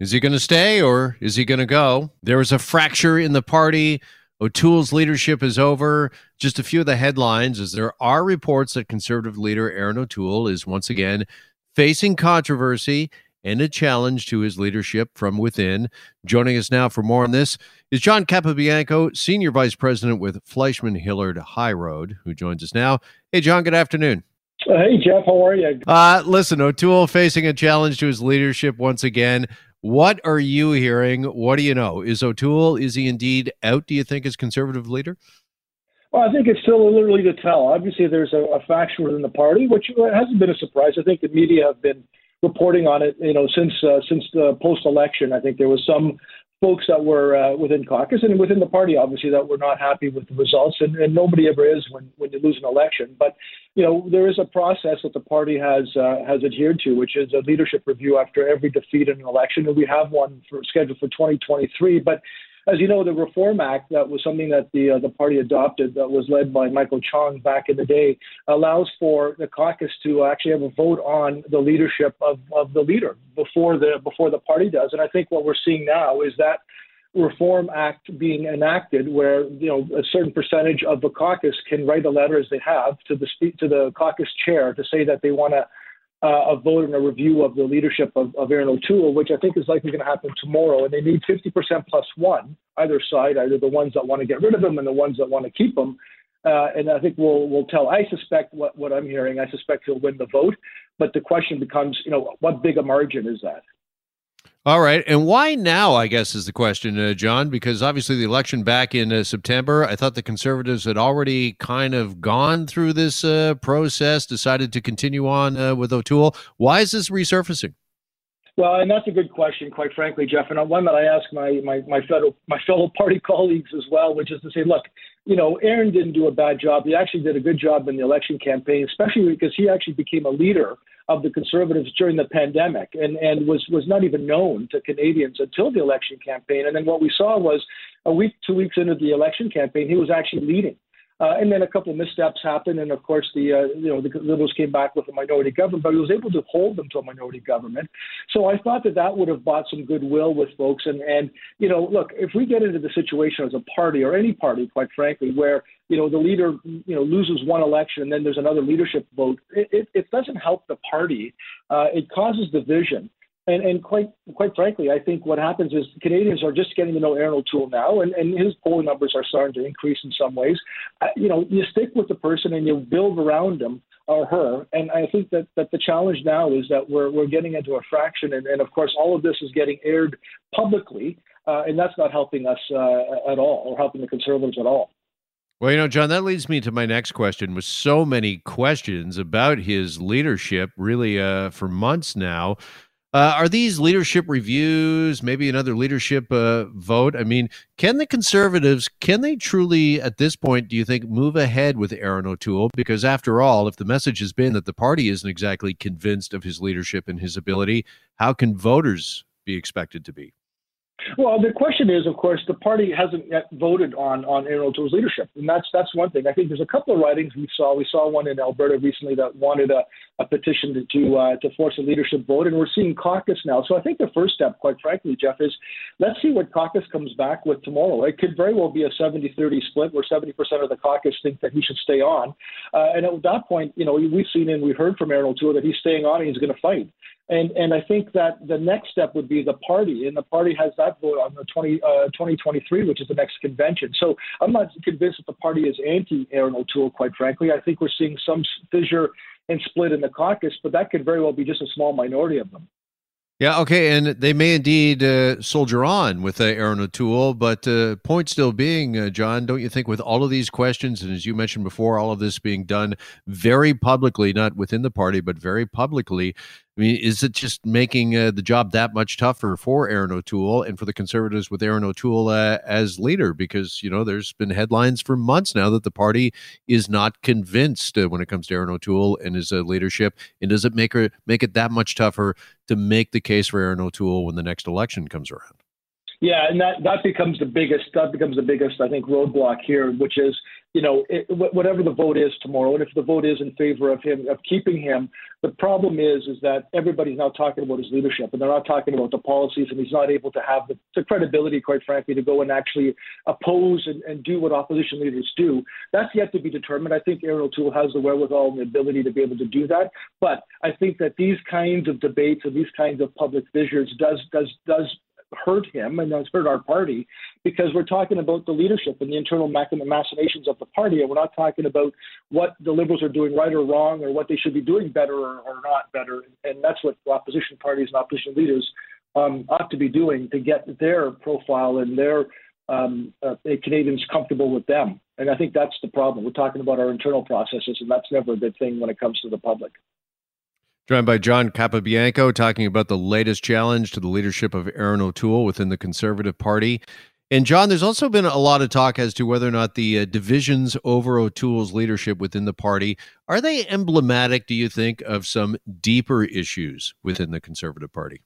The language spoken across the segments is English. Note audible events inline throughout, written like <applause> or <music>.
Is he going to stay or is he going to go? There was a fracture in the party. O'Toole's leadership is over. Just a few of the headlines as there are reports that conservative leader Erin O'Toole is once again facing controversy and a challenge to his leadership from within. Joining us now for more on this is John Capobianco, Senior Vice President with Fleishman Hillard High Road, who joins us now. Hey, John, good afternoon. Uh, hey, Jeff, how are you? Uh, listen, O'Toole facing a challenge to his leadership once again. What are you hearing? What do you know? Is O'Toole, is he indeed out, do you think, as conservative leader? Well, I think it's still little early to tell. Obviously, there's a, a faction within the party, which hasn't been a surprise. I think the media have been reporting on it, you know, since uh, since the post-election. I think there was some folks that were uh, within caucus and within the party, obviously, that were not happy with the results, and, and nobody ever is when, when you lose an election. But you know, there is a process that the party has uh, has adhered to, which is a leadership review after every defeat in an election, and we have one for, scheduled for 2023. But as you know, the Reform Act, that was something that the uh, the party adopted, that was led by Michael Chong back in the day, allows for the caucus to actually have a vote on the leadership of, of the leader before the before the party does. And I think what we're seeing now is that Reform Act being enacted, where you know a certain percentage of the caucus can write a letter, as they have, to the to the caucus chair to say that they want to uh, a vote and a review of the leadership of, of Erin O'Toole, which I think is likely going to happen tomorrow. And they need 50% plus one, either side, either the ones that want to get rid of him and the ones that want to keep him. Uh, and I think we'll we'll tell. I suspect what, what I'm hearing. I suspect he'll win the vote, but the question becomes, you know, what big a margin is that? All right. And why now, I guess, is the question, uh, John? Because obviously the election back in uh, September, I thought the conservatives had already kind of gone through this uh, process, decided to continue on uh, with O'Toole. Why is this resurfacing? Well, and that's a good question, quite frankly, Jeff, and one that I ask my, my, my, my fellow party <laughs> colleagues as well, which is to say, look, you know, Erin didn't do a bad job. He actually did a good job in the election campaign, especially because he actually became a leader of the conservatives during the pandemic and, and was, was not even known to Canadians until the election campaign. And then what we saw was a week, two weeks into the election campaign, he was actually leading. Uh, and then a couple of missteps happened, and of course the uh, you know the Liberals came back with a minority government, but he was able to hold them to a minority government. So I thought that that would have bought some goodwill with folks. And and you know, look, if we get into the situation as a party or any party, quite frankly, where you know the leader you know loses one election and then there's another leadership vote, it, it, it doesn't help the party. Uh, it causes division. And, and quite quite frankly, I think what happens is Canadians are just getting to know Erin O'Toole now, and, and his polling numbers are starting to increase in some ways. Uh, you know, you stick with the person and you build around him or her. And I think that, that the challenge now is that we're, we're getting into a fraction, and, and of course, all of this is getting aired publicly, uh, and that's not helping us uh, at all, or helping the Conservatives at all. Well, you know, John, that leads me to my next question. With so many questions about his leadership, really, uh, for months now, uh, are these leadership reviews, maybe another leadership uh, vote? I mean, can the conservatives, can they truly, at this point, do you think, move ahead with Erin O'Toole? Because after all, if the message has been that the party isn't exactly convinced of his leadership and his ability, how can voters be expected to be? Well, the question is, of course, the party hasn't yet voted on on O'Toole's leadership, and that's that's one thing. I think there's a couple of ridings we saw. We saw one in Alberta recently that wanted a, a petition to to, uh, to force a leadership vote, and we're seeing caucus now. So I think the first step, quite frankly, Jeff, is let's see what caucus comes back with tomorrow. It could very well be a 70-30 split, where 70% of the caucus think that he should stay on, uh, and at that point, you know, we've seen and we've heard from O'Toole that he's staying on and he's going to fight. And and I think that the next step would be the party, and the party has that vote on the 20, uh, 2023, which is the next convention. So I'm not convinced that the party is anti Erin O'Toole, quite frankly. I think we're seeing some fissure and split in the caucus, but that could very well be just a small minority of them. Yeah, okay, and they may indeed uh, soldier on with uh, Erin O'Toole, but uh, point still being, uh, John, don't you think with all of these questions, and as you mentioned before, all of this being done very publicly, not within the party, but very publicly, I mean, is it just making uh, the job that much tougher for Erin O'Toole and for the Conservatives with Erin O'Toole uh, as leader? Because you know, there's been headlines for months now that the party is not convinced uh, when it comes to Erin O'Toole and his uh, leadership. And does it make her make it that much tougher to make the case for Erin O'Toole when the next election comes around? Yeah, and that that becomes the biggest that becomes the biggest I think roadblock here, which is you know, it, whatever the vote is tomorrow, and if the vote is in favor of him, of keeping him, the problem is, is that everybody's now talking about his leadership, and they're not talking about the policies, and he's not able to have the, the credibility, quite frankly, to go and actually oppose and, and do what opposition leaders do. That's yet to be determined. I think Erin O'Toole has the wherewithal and the ability to be able to do that. But I think that these kinds of debates and these kinds of public fissures does does does hurt him and has hurt our party because we're talking about the leadership and the internal machinations of the party, and we're not talking about what the Liberals are doing right or wrong or what they should be doing better or, or not better. And that's what opposition parties and opposition leaders um, ought to be doing to get their profile and their um, uh, Canadians comfortable with them. And I think that's the problem. We're talking about our internal processes, and that's never a good thing when it comes to the public. Joined by John Capobianco, talking about the latest challenge to the leadership of Erin O'Toole within the Conservative Party. And John, there's also been a lot of talk as to whether or not the uh, divisions over O'Toole's leadership within the party are they emblematic, do you think, of some deeper issues within the Conservative Party?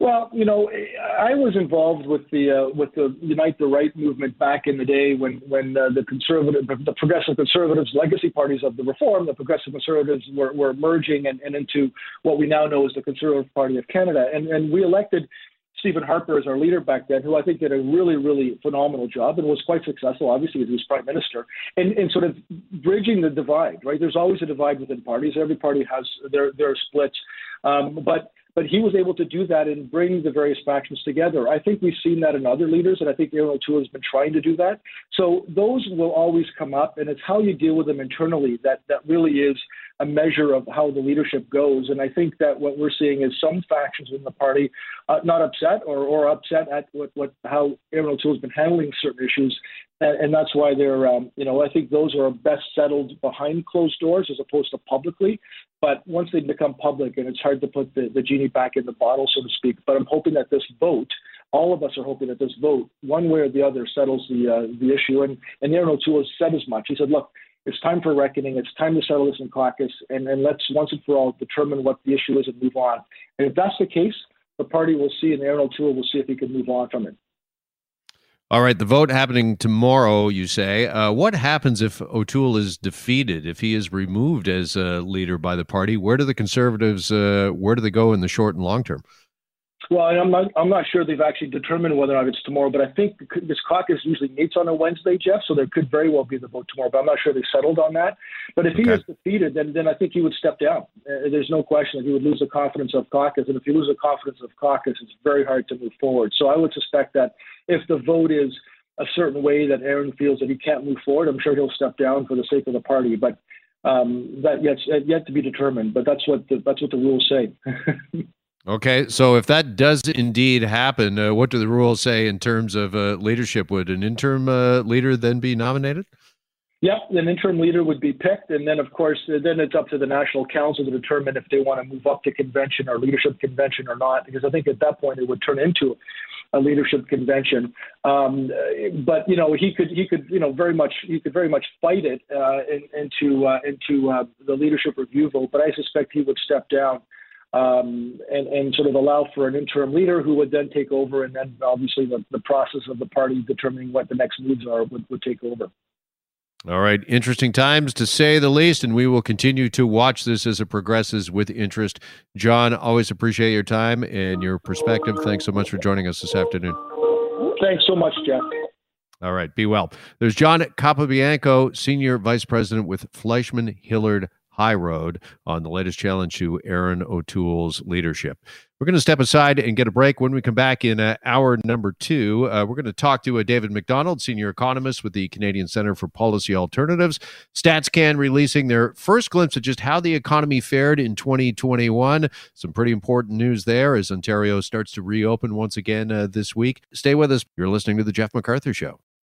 Well, you know, I was involved with the uh, with the Unite the Right movement back in the day when when uh, the conservative, the progressive conservatives, legacy parties of the Reform, the progressive conservatives were, were merging and, and into what we now know as the Conservative Party of Canada, and and we elected Stephen Harper as our leader back then, who I think did a really, really phenomenal job and was quite successful, obviously, as he was prime minister, and, and sort of bridging the divide, right? There's always a divide within parties. Every party has their, their splits. Um, but but he was able to do that and bring the various factions together. I think we've seen that in other leaders, and I think Erin O'Toole has been trying to do that. So those will always come up, and it's how you deal with them internally that that really is a measure of how the leadership goes. And I think that what we're seeing is some factions in the party uh, not upset or, or upset at what, what how Erin O'Toole has been handling certain issues, and, and that's why they're um, you know I think those are best settled behind closed doors as opposed to publicly. But once they become public, and it's hard to put the, the genie back in the bottle, so to speak. But I'm hoping that this vote all of us are hoping that this vote, one way or the other, settles the uh, the issue. And and Erin O'Toole has said as much. He said, "Look, it's time for reckoning. It's time to settle this in caucus, and, and let's once and for all determine what the issue is and move on. And if that's the case, the party will see, and Erin O'Toole will see if he can move on from it. All right, the vote happening tomorrow, you say. Uh, what happens if O'Toole is defeated, if he is removed as a leader by the party? Where do the Conservatives, uh, where do they go in the short and long term? Well, I'm not, I'm not sure they've actually determined whether or not it's tomorrow, but I think this caucus usually meets on a Wednesday, Jeff, so there could very well be the vote tomorrow, but I'm not sure they settled on that. But if okay. he is defeated, then, then I think he would step down. Uh, there's no question that he would lose the confidence of caucus, and if you lose the confidence of caucus, it's very hard to move forward. So I would suspect that if the vote is a certain way that Erin feels that he can't move forward, I'm sure he'll step down for the sake of the party. But um, that yet yet to be determined. But that's what the, that's what the rules say. <laughs> Okay, so if that does indeed happen, uh, what do the rules say in terms of uh, leadership? Would an interim uh, leader then be nominated? Yep, an interim leader would be picked, and then of course, uh, then it's up to the national council to determine if they want to move up to convention or leadership convention or not. Because I think at that point it would turn into a leadership convention. Um, but you know, he could he could you know very much he could very much fight it uh, in, into uh, into the leadership review vote. But I suspect he would step down um, and, and sort of allow for an interim leader who would then take over, and then obviously the, the process of the party determining what the next moves are would, would take over. All right. Interesting times to say the least, and we will continue to watch this as it progresses with interest. John, always appreciate your time and your perspective. Thanks so much for joining us this afternoon. Thanks so much, Jeff. All right. Be well. There's John Capobianco, Senior Vice President with Fleishman Hillard high road on the latest challenge to Erin O'Toole's leadership. We're going to step aside and get a break. When we come back in uh, hour number two, uh, we're going to talk to uh, David Macdonald, senior economist with the Canadian Center for Policy Alternatives. StatsCan releasing their first glimpse of just how the economy fared in 2021. Some pretty important news there as Ontario starts to reopen once again uh, this week. Stay with us. You're listening to the Jeff MacArthur Show.